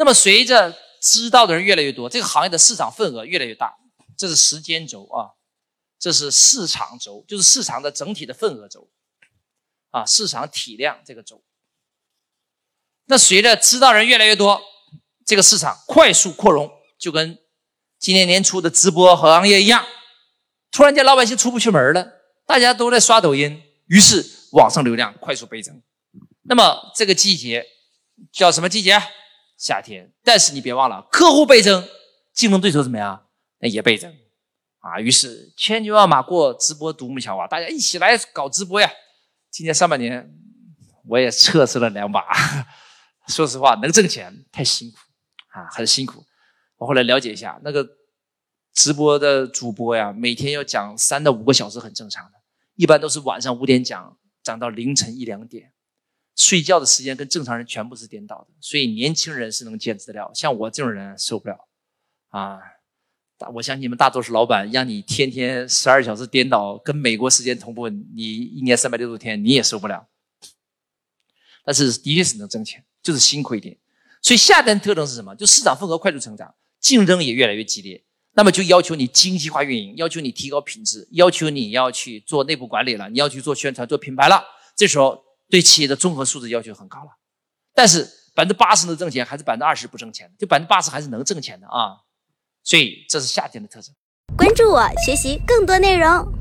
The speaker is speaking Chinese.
那么随着知道的人越来越多，这个行业的市场份额越来越大，这是时间轴啊，这是市场轴，就是市场的整体的份额轴，啊，市场体量这个轴。那随着知道人越来越多，这个市场快速扩容，就跟今年年初的直播和行业一样，突然间老百姓出不去门了，大家都在刷抖音，于是网上流量快速倍增。那么这个季节叫什么季节？夏天。但是你别忘了，客户倍增，竞争对手怎么样？那也倍增啊。于是千军万马过直播独木桥啊，大家一起来搞直播呀。今年上半年我也测试了两把。说实话，能挣钱太辛苦啊，很辛苦。我后来了解一下，那个直播的主播呀，每天要讲三到五个小时，很正常的。一般都是晚上五点讲，讲到凌晨一两点，睡觉的时间跟正常人全部是颠倒的。所以年轻人是能坚持得了，像我这种人受不了啊。我相信你们大多数老板让你天天十二小时颠倒，跟美国时间同步，你一年三百六十天你也受不了。但是的确是能挣钱。就是辛苦一点，所以下单特征是什么？就市场份额快速成长，竞争也越来越激烈，那么就要求你精细化运营，要求你提高品质，要求你要去做内部管理了，你要去做宣传、做品牌了。这时候对企业的综合素质要求很高了。但是百分之八十能挣钱，还是百分之二十不挣钱的？就百分之八十还是能挣钱的啊！所以这是夏天的特征。关注我，学习更多内容。